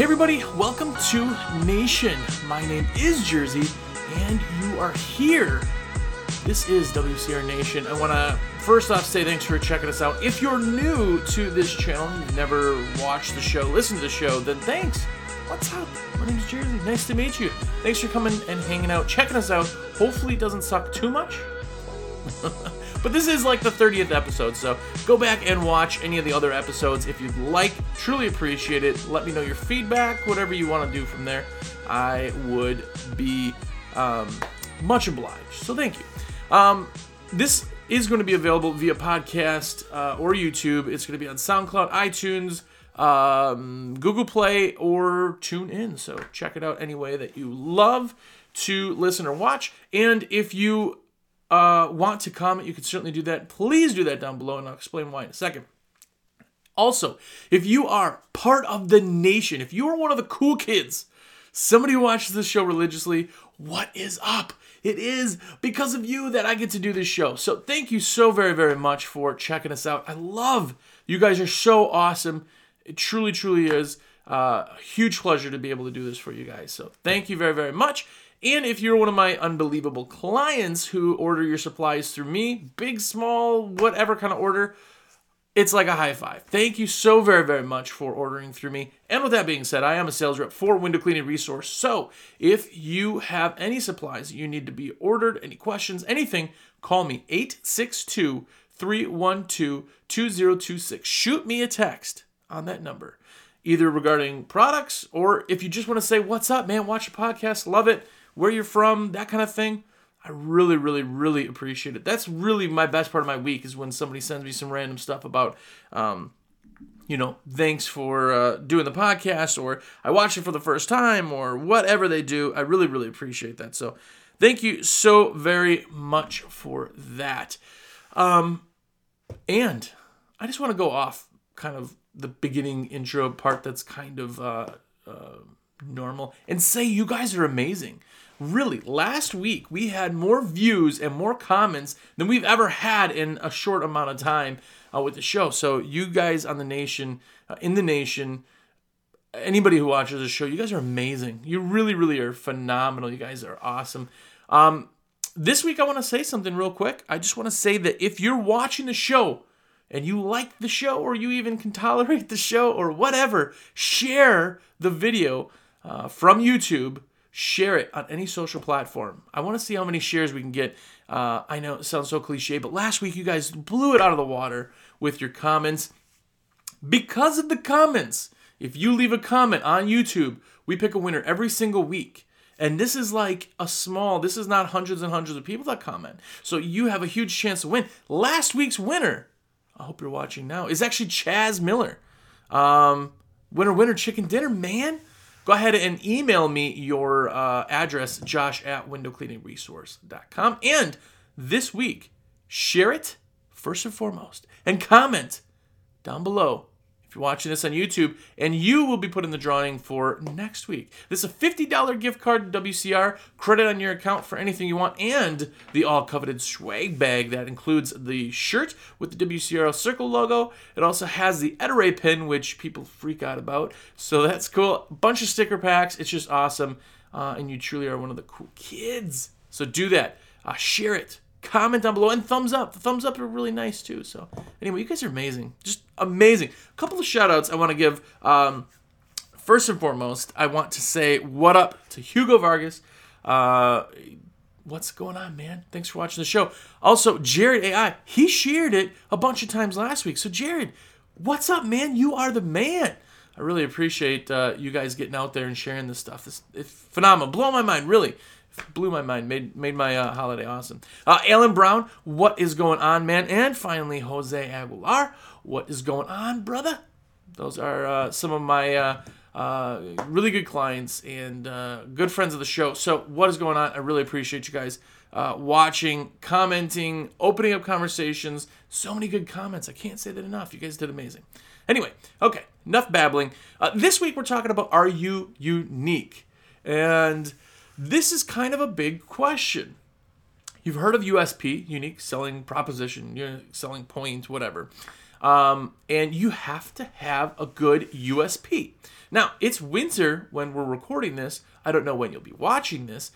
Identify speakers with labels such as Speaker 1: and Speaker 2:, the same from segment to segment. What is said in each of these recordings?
Speaker 1: Hey, everybody, welcome to Nation. My name is Jersey, and you are here. This is WCR Nation. I want to first off say thanks for checking us out. If you're new to this channel, you've never watched the show, listened to the show, then thanks. What's up? My name's Jersey. Nice to meet you. Thanks for coming and hanging out, checking us out. Hopefully, it doesn't suck too much. but this is like the 30th episode, so go back and watch any of the other episodes if you'd like. Truly appreciate it. Let me know your feedback, whatever you want to do from there. I would be um, much obliged. So thank you. Um, this is going to be available via podcast uh, or YouTube. It's going to be on SoundCloud, iTunes, um, Google Play, or TuneIn. So check it out any way that you love to listen or watch. And if you uh, want to comment, you can certainly do that. Please do that down below, and I'll explain why in a second. Also, if you are part of the nation, if you are one of the cool kids, somebody who watches this show religiously, what is up? It is because of you that I get to do this show. So thank you so very, very much for checking us out. I love you guys are so awesome. It truly, truly is uh, a huge pleasure to be able to do this for you guys. So thank you very, very much. And if you're one of my unbelievable clients who order your supplies through me, big, small, whatever kind of order, it's like a high five. Thank you so very, very much for ordering through me. And with that being said, I am a sales rep for Window Cleaning Resource. So if you have any supplies you need to be ordered, any questions, anything, call me 862 312 2026. Shoot me a text on that number, either regarding products or if you just want to say, What's up, man? Watch your podcast, love it where you're from, that kind of thing. I really, really, really appreciate it. That's really my best part of my week is when somebody sends me some random stuff about, um, you know, thanks for uh, doing the podcast, or I watched it for the first time, or whatever they do. I really, really appreciate that. So, thank you so very much for that. Um, and I just want to go off kind of the beginning intro part that's kind of uh, uh, normal and say you guys are amazing really, last week we had more views and more comments than we've ever had in a short amount of time uh, with the show. So, you guys on the nation, uh, in the nation, anybody who watches the show, you guys are amazing. You really, really are phenomenal. You guys are awesome. Um, this week, I want to say something real quick. I just want to say that if you're watching the show, and you like the show, or you even can tolerate the show, or whatever, share the video uh, from YouTube share it on any social platform. I want to see how many shares we can get. Uh, I know it sounds so cliche, but last week you guys blew it out of the water with your comments. Because of the comments, if you leave a comment on YouTube, we pick a winner every single week. And this is like a small, this is not hundreds and hundreds of people that comment. So you have a huge chance to win. Last week's winner, I hope you're watching now, is actually Chaz Miller. Um, winner, winner, chicken dinner, man go ahead and email me your uh, address, josh at windowcleaningresource.com. And this week, share it first and foremost and comment down below if you're watching this on YouTube, and you will be put in the drawing for next week. This is a $50 gift card to WCR, credit on your account for anything you want, and the all coveted swag bag that includes the shirt with the WCR circle logo. It also has the Ettore pin, which people freak out about. So that's cool. Bunch of sticker packs. It's just awesome. Uh, and you truly are one of the cool kids. So do that. Uh, share it comment down below and thumbs up. Thumbs up are really nice too. So anyway, you guys are amazing, just amazing. A couple of shout outs I want to give. Um, first and foremost, I want to say what up to Hugo Vargas. Uh, what's going on, man? Thanks for watching the show. Also, Jared AI, he shared it a bunch of times last week. So Jared, what's up, man? You are the man. I really appreciate uh, you guys getting out there and sharing this stuff. This it's phenomenal. Blow my mind, really blew my mind, made made my uh, holiday awesome. Uh, Alan Brown, what is going on, man? And finally, Jose Aguilar, what is going on, brother? Those are uh, some of my uh, uh, really good clients and uh, good friends of the show. So, what is going on? I really appreciate you guys watching, commenting, opening up conversations. So many good comments. I can't say that enough. You guys did amazing. Anyway, okay, enough babbling. this week we're talking about are you unique? And this is kind of a big question. You've heard of USP, unique selling proposition, unique selling point, whatever. Um, and you have to have a good USP. Now, it's winter when we're recording this. I don't know when you'll be watching this,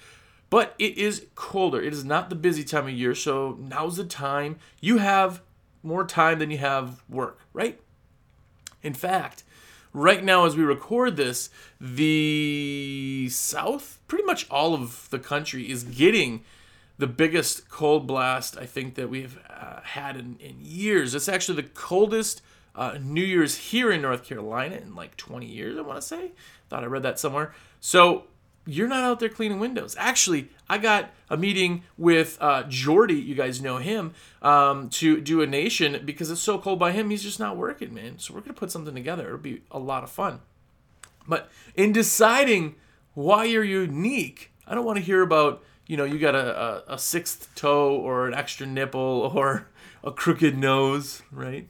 Speaker 1: but it is colder. It is not the busy time of year, so now's the time. You have more time than you have work, right? In fact, right now as we record this, the South, pretty much all of the country, is getting the biggest cold blast I think that we've uh, had in, in years. It's actually the coldest uh, New Year's here in North Carolina in like 20 years, I want to say. Thought I read that somewhere. So you're not out there cleaning windows. Actually, I got a meeting with uh, Jordy, you guys know him, um, to do a nation because it's so cold by him, he's just not working, man. So we're to put something together. It'll be a lot of fun. But in deciding why you're unique, I don't want to hear about, you know, you got a, a, a sixth toe or an extra nipple or a crooked nose, right?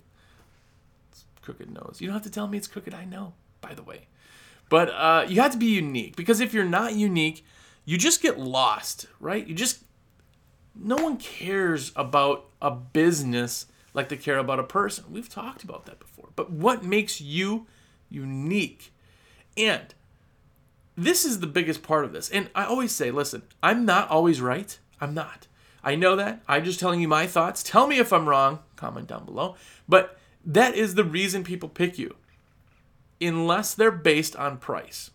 Speaker 1: It's crooked nose. You don't have to tell me it's crooked. I know, by the way. But uh, you have to be unique because if you're not unique, you just get lost, right? You just no one cares about a business like they care about a person. We've talked about that before. But what makes you unique? And this is the biggest part of this. And I always say, listen, I'm not always right. I'm not. I know that. I'm just telling you my thoughts. Tell me if I'm wrong. Comment down below. But that is the reason people pick you unless they're based on price.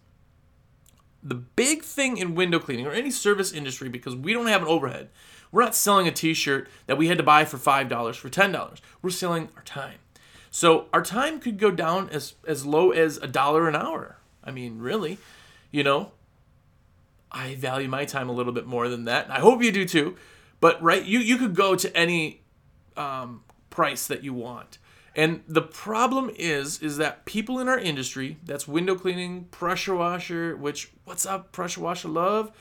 Speaker 1: The big thing in window cleaning or any service industry, because we don't have an overhead, we're not selling a t shirt that we had to buy for $5 for $10. We're selling our time. So our time could go down as, as low as a dollar an hour. I mean, really, you know, I value my time a little bit more than that. I hope you do too. But right, you, you could go to any um, price that you want. And the problem is, is that people in our industry, that's window cleaning, pressure washer, which what's up, pressure washer love,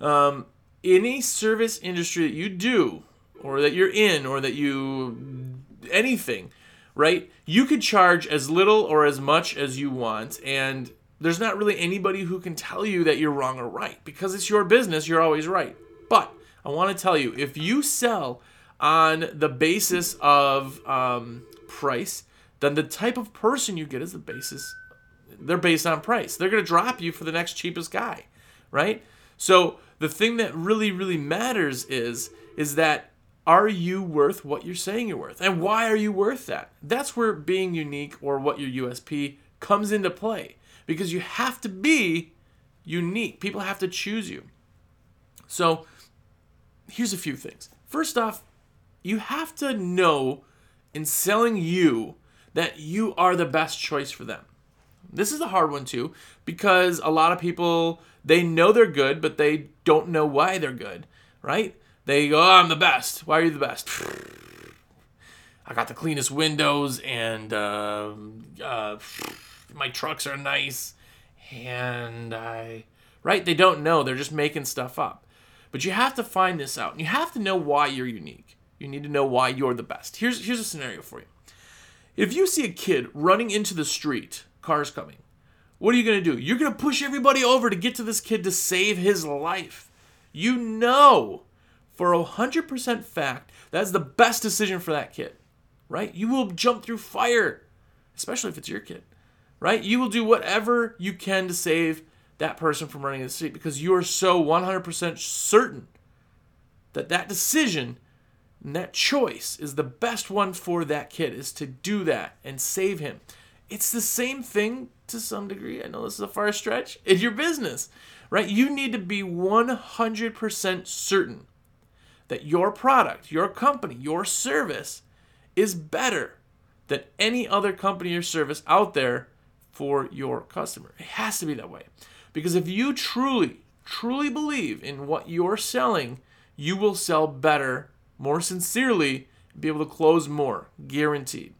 Speaker 1: um, any service industry that you do, or that you're in, or that you anything, right? You could charge as little or as much as you want, and there's not really anybody who can tell you that you're wrong or right because it's your business. You're always right. But I want to tell you, if you sell on the basis of um, price, then the type of person you get is the basis. They're based on price. They're going to drop you for the next cheapest guy, right? So the thing that really, really matters is is that are you worth what you're saying you're worth, and why are you worth that? That's where being unique or what your USP comes into play because you have to be unique. People have to choose you. So here's a few things. First off, you have to know in selling you that you are the best choice for them. This is a hard one too because a lot of people they know they're good but they don't know why they're good, right? They go, oh, "I'm the best. Why are you the best?" I got the cleanest windows and uh, uh, my trucks are nice and I right? They don't know. They're just making stuff up. But you have to find this out. And you have to know why you're unique. You need to know why you're the best. Here's here's a scenario for you. If you see a kid running into the street, cars coming, what are you going to do? You're going to push everybody over to get to this kid to save his life. You know for a 100% fact that's the best decision for that kid, right? You will jump through fire, especially if it's your kid, right? You will do whatever you can to save that person from running the street because you are so 100% certain that that decision and that choice is the best one for that kid is to do that and save him. It's the same thing to some degree. I know this is a far stretch. In your business, right? You need to be 100% certain that your product, your company, your service is better than any other company or service out there for your customer. It has to be that way. Because if you truly, truly believe in what you're selling, you will sell better more sincerely, be able to close more, guaranteed.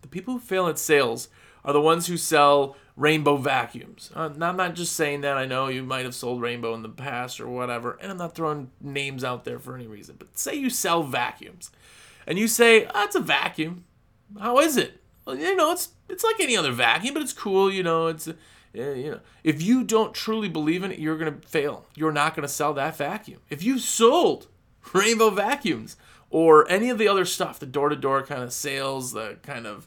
Speaker 1: The people who fail at sales are the ones who sell rainbow vacuums. Uh, I'm not just saying that. I know you might have sold rainbow in the past or whatever, and I'm not throwing names out there for any reason. But say you sell vacuums, and you say, oh, "It's a vacuum. How is it?" Well, you know, it's it's like any other vacuum, but it's cool. You know, it's you know, if you don't truly believe in it, you're gonna fail. You're not gonna sell that vacuum. If you sold rainbow vacuums or any of the other stuff, the door to door kind of sales, the kind of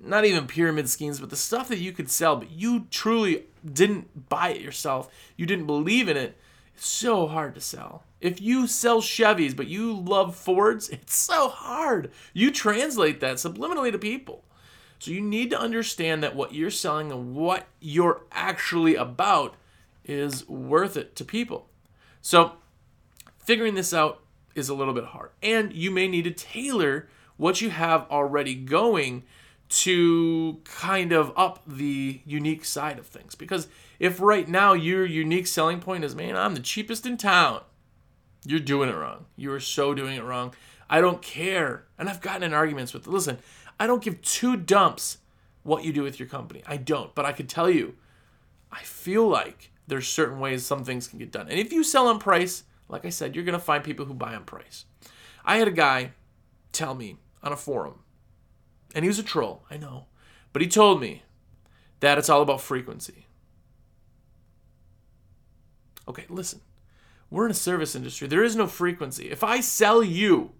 Speaker 1: not even pyramid schemes, but the stuff that you could sell, but you truly didn't buy it yourself, you didn't believe in it, it's so hard to sell. If you sell Chevys but you love Fords, it's so hard. You translate that subliminally to people. So you need to understand that what you're selling and what you're actually about is worth it to people. So figuring this out is a little bit hard. And you may need to tailor what you have already going to kind of up the unique side of things. Because if right now your unique selling point is, man, I'm the cheapest in town, you're doing it wrong. You are so doing it wrong. I don't care. And I've gotten in arguments with, listen, I don't give two dumps what you do with your company. I don't. But I could tell you, I feel like there's certain ways some things can get done. And if you sell on price, like I said, you're going to find people who buy on price. I had a guy tell me on a forum, and he was a troll, I know, but he told me that it's all about frequency. Okay, listen. We're in a service industry. There is no frequency. If I sell you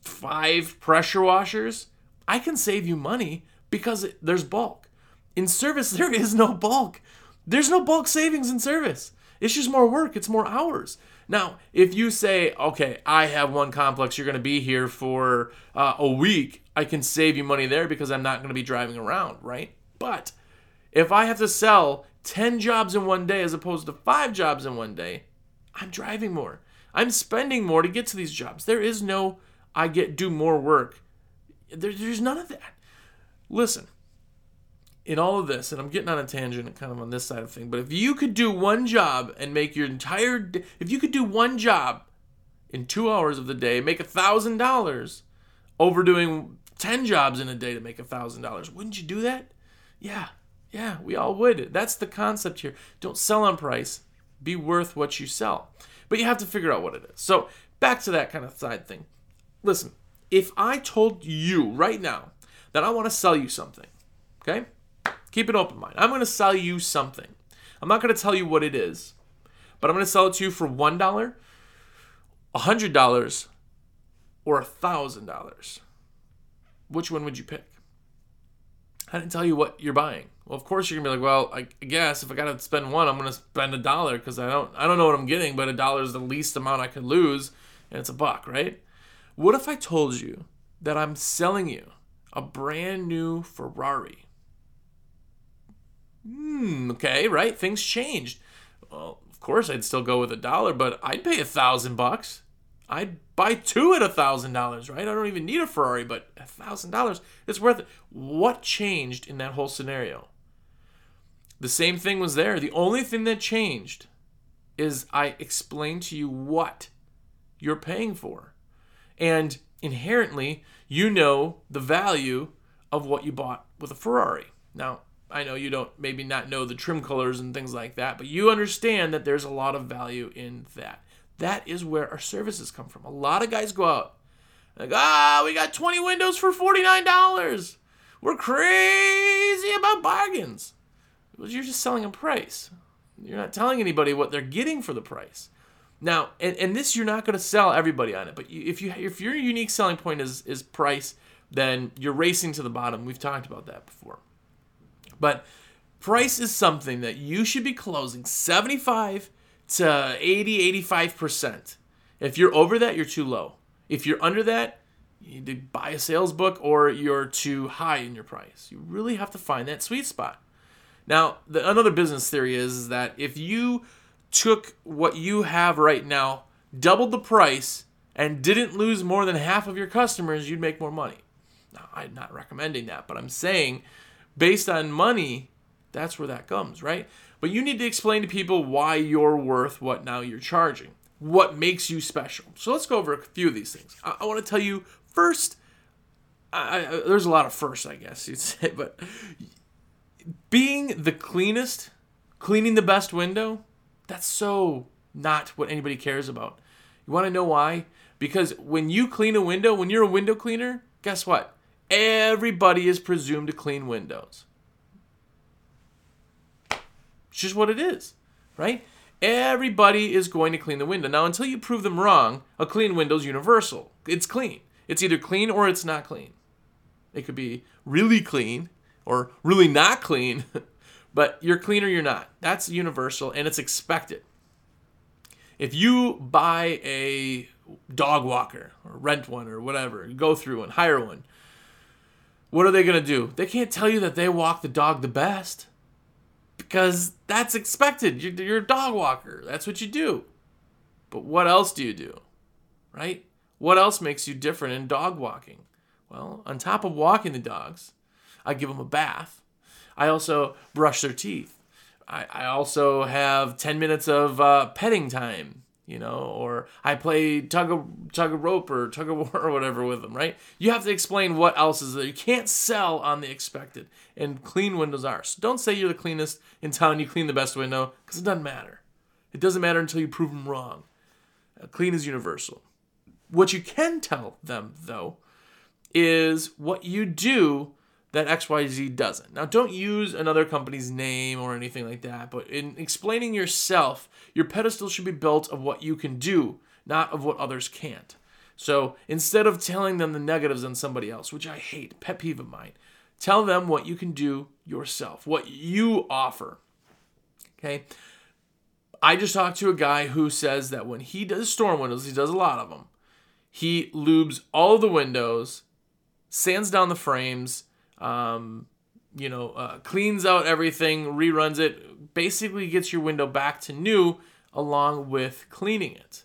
Speaker 1: five pressure washers, I can save you money because there's bulk. In service, there is no bulk. There's no bulk savings in service. It's just more work, it's more hours. Now, if you say, okay, I have one complex, you're going to be here for uh, a week, I can save you money there because I'm not going to be driving around, right? But if I have to sell 10 jobs in one day as opposed to five jobs in one day, I'm driving more. I'm spending more to get to these jobs. There is no, I get do more work. There, there's none of that. Listen, in all of this, and I'm getting on a tangent kind of on this side of thing, but if you could do one job and make your entire, if you could do one job in two hours of the day, make a thousand dollars over doing 10 jobs in a day to make a thousand dollars, wouldn't you do that? Yeah, yeah, we all would. That's the concept here. Don't sell on price, be worth what you sell. But you have to figure out what it is. So, back to that kind of side thing. Listen, if I told you right now that I want to sell you something, okay? Keep an open mind. I'm going to sell you something. I'm not going to tell you what it is, but I'm going to sell it to you for $1, $100, or $1,000. Which one would you pick? I didn't tell you what you're buying. Well, of course you're gonna be like, well, I guess if I gotta spend one, I'm gonna spend a dollar because I don't, I don't know what I'm getting, but a dollar is the least amount I could lose, and it's a buck, right? What if I told you that I'm selling you a brand new Ferrari hmm, okay, right? Things changed. Well, of course, I'd still go with a dollar, but I'd pay a thousand bucks. I'd buy two at a thousand dollars, right? I don't even need a Ferrari, but a thousand dollars, it's worth it. What changed in that whole scenario? The same thing was there. The only thing that changed is I explained to you what you're paying for. And inherently, you know the value of what you bought with a Ferrari. Now, I know you don't maybe not know the trim colors and things like that, but you understand that there's a lot of value in that. That is where our services come from. A lot of guys go out like, ah, we got 20 windows for $49. We're crazy about bargains. Well, you're just selling a price. You're not telling anybody what they're getting for the price. Now, and, and this you're not going to sell everybody on it, but if you if your unique selling point is is price, then you're racing to the bottom. We've talked about that before. But price is something that you should be closing 75 to 80, 85%. If you're over that, you're too low. If you're under that, you need to buy a sales book or you're too high in your price. You really have to find that sweet spot. Now, the, another business theory is, is that if you took what you have right now, doubled the price, and didn't lose more than half of your customers, you'd make more money. Now, I'm not recommending that, but I'm saying based on money, that's where that comes, right? But you need to explain to people why you're worth what now you're charging, what makes you special. So let's go over a few of these things. I, I want to tell you first. I, I, there's a lot of first, I guess you'd say, but being the cleanest, cleaning the best window, that's so not what anybody cares about. You want to know why? Because when you clean a window, when you're a window cleaner, guess what? Everybody is presumed to clean windows. It's just what it is, right? Everybody is going to clean the window. Now, until you prove them wrong, a clean window is universal. it's clean. It's either clean or it's not clean. It could be really clean or really not clean, but you're clean or you're not. That's universal and it's expected. If you buy a dog walker or rent one or whatever, go through and hire one, what are they going to do? They can't tell you that they walk the dog the best because that's expected. You're a dog walker. That's what you do. But what else do you do? Right? What else makes you different in dog walking? Well, on top of walking the dogs, I give them a bath. I also brush their teeth. I, I also have 10 minutes of uh, petting time, you know, or I play tug of, tug of rope or tug of war or whatever with them, right? You have to explain what else is there. You can't sell on the expected, and clean windows are. So don't say you're the cleanest in town, you clean the best window, because it doesn't matter. It doesn't matter until you prove them wrong. Clean is universal. What you can tell them, though, is what you do that XYZ doesn't. Now, don't use another company's name or anything like that, but in explaining yourself, your pedestal should be built of what you can do, not of what others can't. So instead of telling them the negatives on somebody else, which I hate, pet peeve of mine, tell them what you can do yourself, what you offer. Okay? I just talked to a guy who says that when he does storm windows, he does a lot of them, he lubes all the windows, sands down the frames, um, you know, uh, cleans out everything, reruns it, basically gets your window back to new along with cleaning it.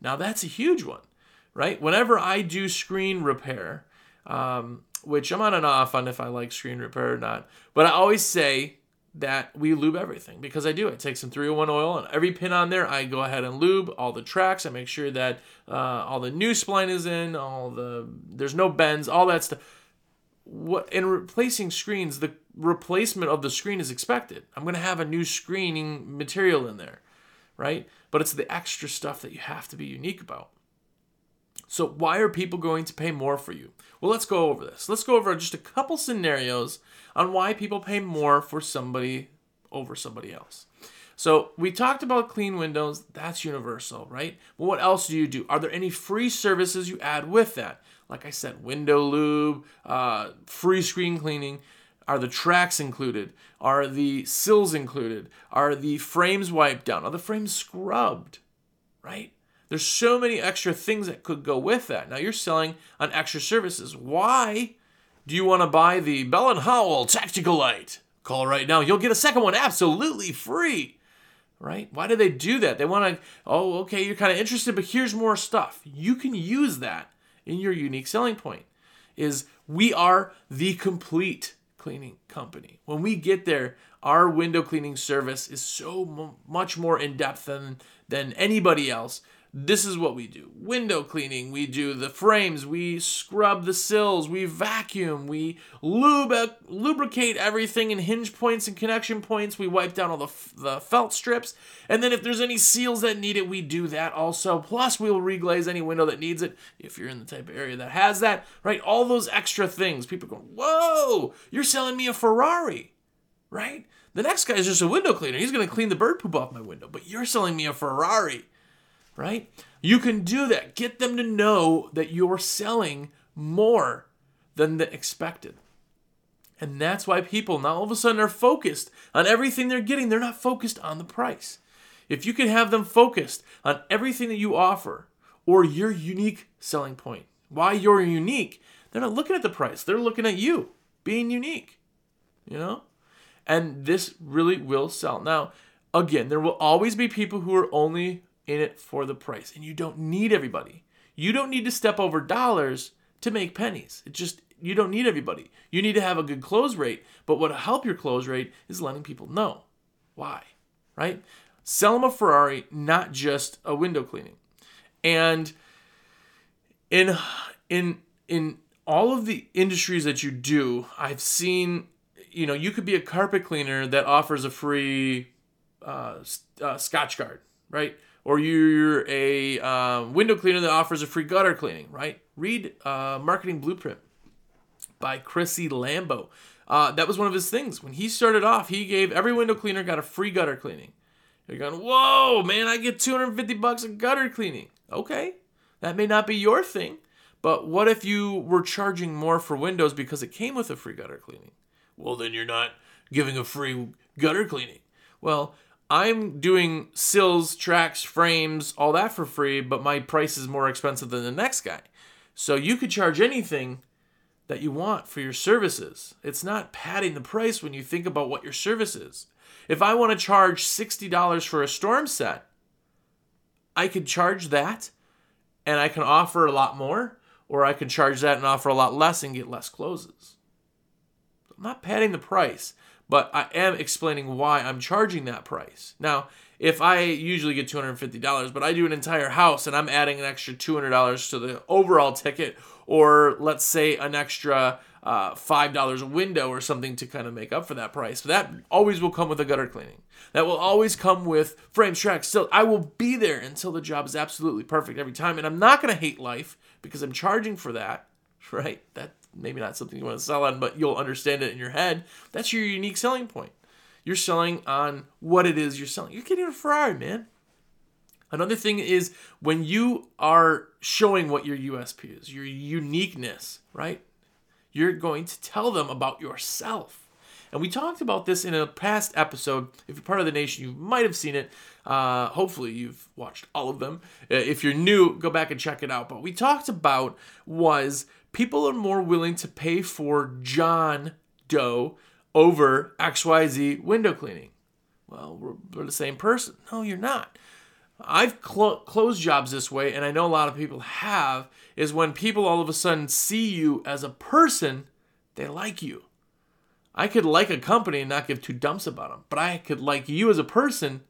Speaker 1: Now, that's a huge one, right? Whenever I do screen repair, um, which I'm on and off on if I like screen repair or not, but I always say that we lube everything because I do. I take some 3-in-1 oil and every pin on there, I go ahead and lube all the tracks. I make sure that uh, all the new spline is in, all the there's no bends, all that stuff what in replacing screens, the replacement of the screen is expected. I'm going to have a new screening material in there, right? But it's the extra stuff that you have to be unique about. So, why are people going to pay more for you? Well, let's go over this. Let's go over just a couple scenarios on why people pay more for somebody over somebody else. So, we talked about clean windows, that's universal, right? Well, what else do you do? Are there any free services you add with that? Like I said, window lube, uh, free screen cleaning. Are the tracks included? Are the sills included? Are the frames wiped down? Are the frames scrubbed? Right? There's so many extra things that could go with that. Now you're selling on extra services. Why do you want to buy the Bell and Howell Tactical Light? Call right now. You'll get a second one absolutely free. Right? Why do they do that? They want to, oh, okay, you're kind of interested, but here's more stuff. You can use that in your unique selling point is we are the complete cleaning company. When we get there, our window cleaning service is so much more in depth than than anybody else this is what we do. Window cleaning we do the frames we scrub the sills we vacuum we lubricate everything in hinge points and connection points we wipe down all the, the felt strips and then if there's any seals that need it we do that also. Plus we'll reglaze any window that needs it if you're in the type of area that has that right? All those extra things. People go whoa you're selling me a ferrari right? The next guy is just a window cleaner. He's going to clean the bird poop off my window but you're selling me a ferrari right? You can do that. Get them to know that you're selling more than the expected. And that's why people now all of a sudden are focused on everything they're getting. They're not focused on the price. If you can have them focused on everything that you offer or your unique selling point, why you're unique, they're not looking at the price. They're looking at you being unique, you know? And this really will sell. Now, again, there will always be people who are only in it for the price. And you don't need everybody. You don't need to step over dollars to make pennies. It just you don't need everybody. You need to have a good close rate, but what'll help your close rate is letting people know why, right? Sell them a Ferrari, not just a window cleaning. And in in in all of the industries that you do, I've seen, you know, you could be a carpet cleaner that offers a free uh, uh, Scotchgard, right? Or you're a uh, window cleaner that offers a free gutter cleaning, right? Read uh, Marketing Blueprint by Chrissy Lambo. Uh, that was one of his things. When he started off, he gave every window cleaner got a free gutter cleaning. You're going, whoa, man, I get 250 bucks of gutter cleaning. Okay, that may not be your thing, But what if you were charging more for windows because it came with a free gutter cleaning? Well, then you're not giving a free gutter cleaning. Well, I'm doing sills, tracks, frames, all that for free, but my price is more expensive than the next guy. So you could charge anything that you want for your services. It's not padding the price when you think about what your service is. If I want to charge $60 for a storm set, I could charge that and I can offer a lot more, or I can charge that and offer a lot less and get less closes. I'm not padding the price but I am explaining why I'm charging that price. Now, if I usually get $250, but I do an entire house and I'm adding an extra $200 to the overall ticket, or let's say an extra uh, $5 a window or something to kind of make up for that price, that always will come with a gutter cleaning. That will always come with frame tracks. Still, I will be there until the job is absolutely perfect every time. And I'm not going to hate life because I'm charging for that, right? That maybe not something you want to sell on, but you'll understand it in your head. That's your unique selling point. You're selling on what it is you're selling. You're getting a Ferrari, man. Another thing is when you are showing what your USP is, your uniqueness, right? You're going to tell them about yourself. And we talked about this in a past episode. If you're part of the nation, you might have seen it. Uh, hopefully, you've watched all of them. Uh, if you're new, go back and check it out. But we talked about was people are more willing to pay for John Doe over XYZ window cleaning. Well, we're, we're the same person. No, you're not. I've cl- closed jobs this way, and I know a lot of people have, is when people all of a sudden see you as a person, they like you. I could like a company and not give two dumps about them, but I could like you as a person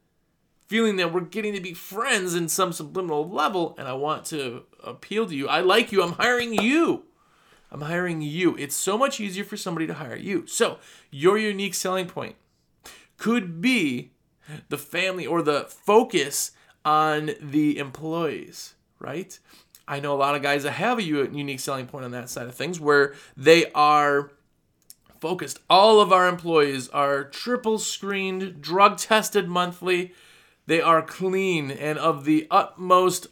Speaker 1: feeling that we're getting to be friends in some subliminal level and I want to appeal to you. I like you. I'm hiring you. I'm hiring you. It's so much easier for somebody to hire you. So, your unique selling point could be the family or the focus on the employees, right? I know a lot of guys that have a unique selling point on that side of things where they are focused. All of our employees are triple screened, drug tested monthly they are clean and of the utmost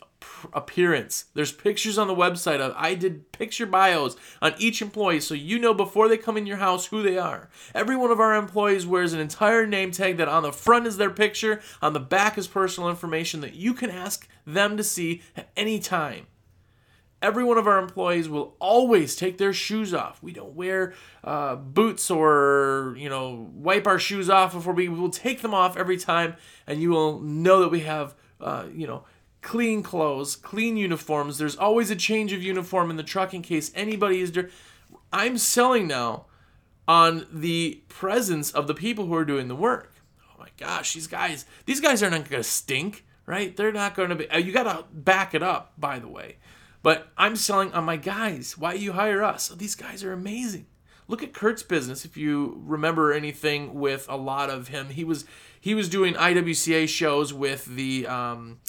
Speaker 1: appearance. There's pictures on the website of I did picture bios on each employee so you know before they come in your house who they are. Every one of our employees wears an entire name tag that on the front is their picture, on the back is personal information that you can ask them to see at any time every one of our employees will always take their shoes off. We don't wear uh, boots or you know wipe our shoes off before we, will take them off every time, and you will know that we have uh, you know clean clothes, clean uniforms. There's always a change of uniform in the truck in case anybody is. Dir- I'm selling now on the presence of the people who are doing the work. Oh my gosh, these guys, these guys are not going to stink, right? They're not going to be. Uh, you got to back it up, by the way. But I'm selling on my guys. Why you hire us? these guys are amazing. Look at Kurt's business. If you remember anything with a lot of him, he was he was doing IWCA shows with the um,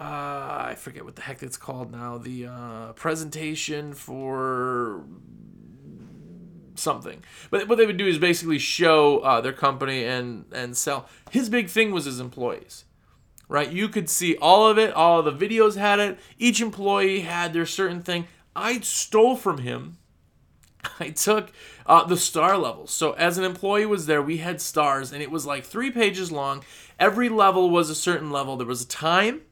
Speaker 1: uh, I forget what the heck it's called now. The uh, presentation for something. But what they would do is basically show uh, their company and and sell. His big thing was his employees right? You could see all of it, all of the videos had it. Each employee had their certain thing. I stole from him. I took uh, the star levels. So as an employee was there, we had stars, and it was like three pages long. Every level was a certain level. There was a time,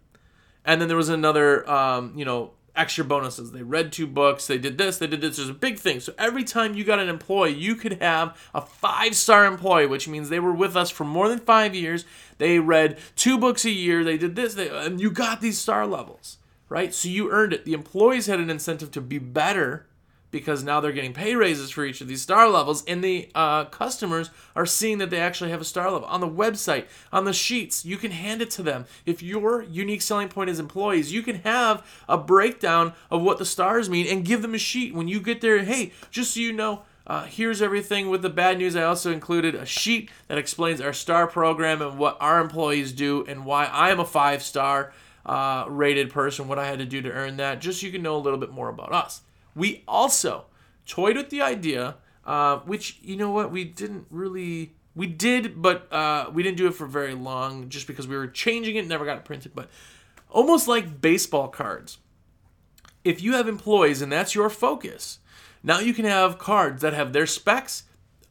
Speaker 1: and then there was another, um, you know, extra bonuses. They read two books, they did this, they did this. There's a big thing. So every time you got an employee, you could have a five star employee, which means they were with us for more than five years. They read two books a year, they did this, they, and you got these star levels, right? So you earned it. The employees had an incentive to be better because now they're getting pay raises for each of these star levels, and the uh, customers are seeing that they actually have a star level on the website, on the sheets. You can hand it to them. If your unique selling point is employees, you can have a breakdown of what the stars mean and give them a sheet when you get there. Hey, just so you know. Uh, here's everything with the bad news. I also included a sheet that explains our star program and what our employees do and why I am a five star uh, rated person, what I had to do to earn that, just so you can know a little bit more about us. We also toyed with the idea, uh, which you know what we didn't really we did, but uh, we didn't do it for very long, just because we were changing it, never got it printed. But almost like baseball cards. if you have employees and that's your focus, now you can have cards that have their specs,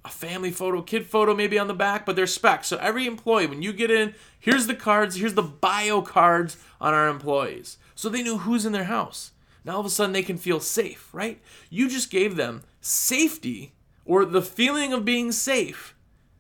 Speaker 1: a family photo, kid photo maybe on the back, but they're specs. So every employee, when you get in, here's the cards, here's the bio cards on our employees. So they know who's in their house. Now all of a sudden they can feel safe, right? You just gave them safety or the feeling of being safe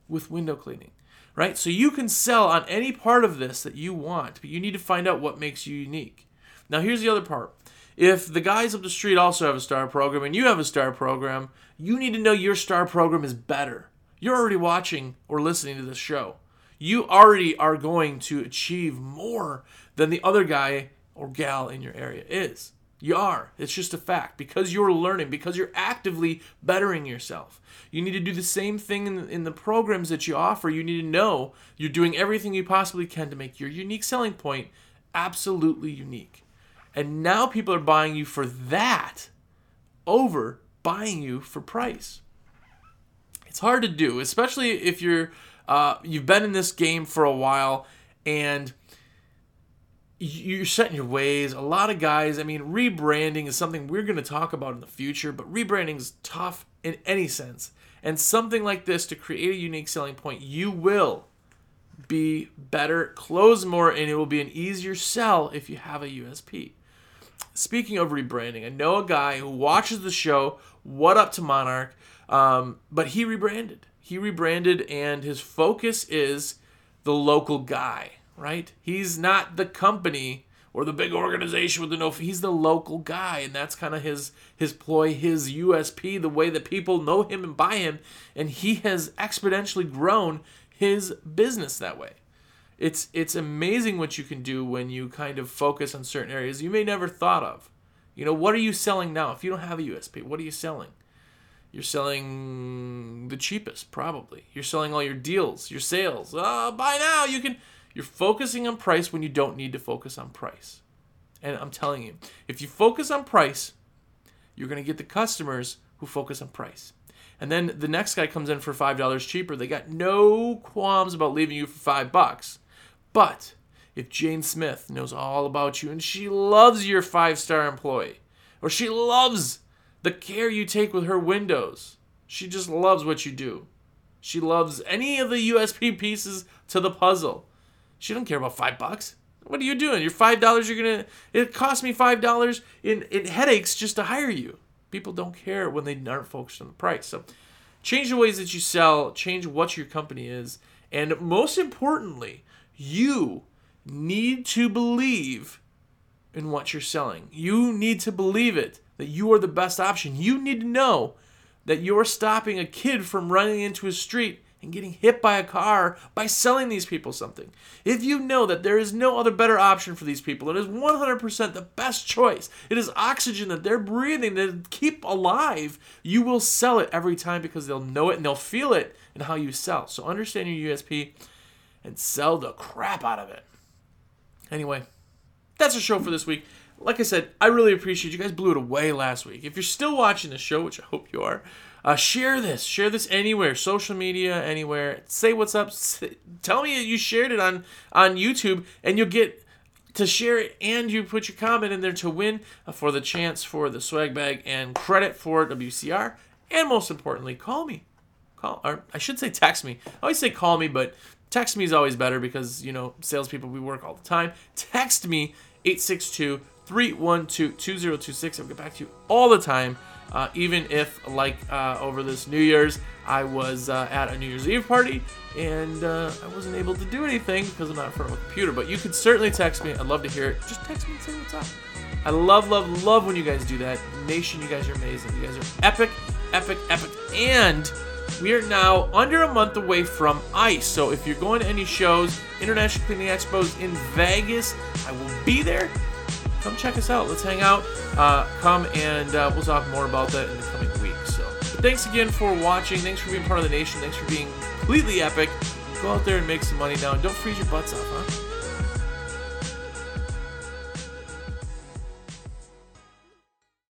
Speaker 1: with window cleaning, right? So you can sell on any part of this that you want, but you need to find out what makes you unique. Now here's the other part. If the guys up the street also have a star program and you have a star program, you need to know your star program is better. You're already watching or listening to this show. You already are going to achieve more than the other guy or gal in your area is. You are. It's just a fact. Because you're learning, because you're actively bettering yourself. You need to do the same thing in, in the programs that you offer. You need to know you're doing everything you possibly can to make your unique selling point absolutely unique. And now people are buying you for that over buying you for price. It's hard to do, especially if you're uh, you've been in this game for a while and you're setting your ways. A lot of guys, I mean, rebranding is something we're going to talk about in the future, but rebranding is tough in any sense. And something like this to create a unique selling point, you will be better, close more, and it will be an easier sell if you have a USP. Speaking of rebranding, I know a guy who watches the show. What up to Monarch? Um, but he rebranded. He rebranded, and his focus is the local guy. Right? He's not the company or the big organization with the no. He's the local guy, and that's kind of his his ploy, his USP, the way that people know him and buy him, and he has exponentially grown his business that way it's it's amazing what you can do when you kind of focus on certain areas you may never thought of. You know, what are you selling now? If you don't have a USP, what are you selling? You're selling the cheapest, probably. You're selling all your deals, your sales. Uh, buy now. You can. You're focusing on price when you don't need to focus on price. And I'm telling you, if you focus on price, you're going to get the customers who focus on price. And then the next guy comes in for five dollars cheaper. They got no qualms about leaving you for five bucks but if Jane Smith knows all about you and she loves your five star employee, or she loves the care you take with her windows, she just loves what you do. She loves any of the USP pieces to the puzzle. She don't care about five bucks. What are you doing? Your five dollars. You're gonna. It cost me five dollars in in headaches just to hire you. People don't care when they aren't focused on the price. So, change the ways that you sell. Change what your company is, and most importantly, you need to believe in what you're selling. You need to believe it that you are the best option. You need to know that you're stopping a kid from running into a street and getting hit by a car by selling these people something. If you know that there is no other better option for these people, it is 100% the best choice. It is oxygen that they're breathing to keep alive. You will sell it every time because they'll know it and they'll feel it in how you sell. So understand your USP and sell the crap out of it. Anyway, that's our show for this week. Like I said, I really appreciate you guys blew it away last week. If you're still watching the show, which I hope you are, uh, share this. Share this anywhere, social media, anywhere. Say what's up. Say, tell me you shared it on on YouTube, and you'll get to share it and you put your comment in there to win uh, for the chance for the swag bag and credit for WCR. And most importantly, call me. Call, or I should say text me. I always say call me, but Text me is always better because, you know, salespeople, we work all the time. Text me 862 312 2026. I'll get back to you all the time. Uh, even if, like uh, over this New Year's, I was uh, at a New Year's Eve party and uh, I wasn't able to do anything because I'm not in front of a computer. But you could certainly text me. I'd love to hear it. Just text me and say what's up. I love, love, love when you guys do that. Nation, you guys are amazing. You guys are epic, epic, epic. And we are now under a month away from ICE. So if you're going to any shows, International Cleaning Expos in Vegas, I will be there. Come check us out. Let's hang out. Uh, come and uh, we'll talk more about that in the coming weeks. So thanks again for watching. Thanks for being part of the nation. Thanks for being completely epic. Go out there and make some money now. And don't freeze your butts off, huh?